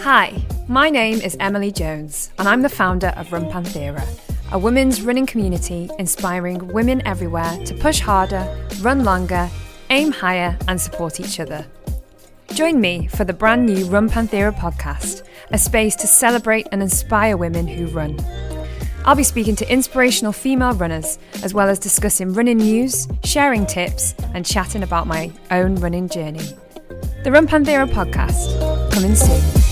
Hi, my name is Emily Jones, and I'm the founder of Run Panthera, a women's running community inspiring women everywhere to push harder, run longer, aim higher, and support each other. Join me for the brand new Run Panthera podcast, a space to celebrate and inspire women who run. I'll be speaking to inspirational female runners, as well as discussing running news, sharing tips, and chatting about my own running journey. The Run Panthera podcast, coming soon.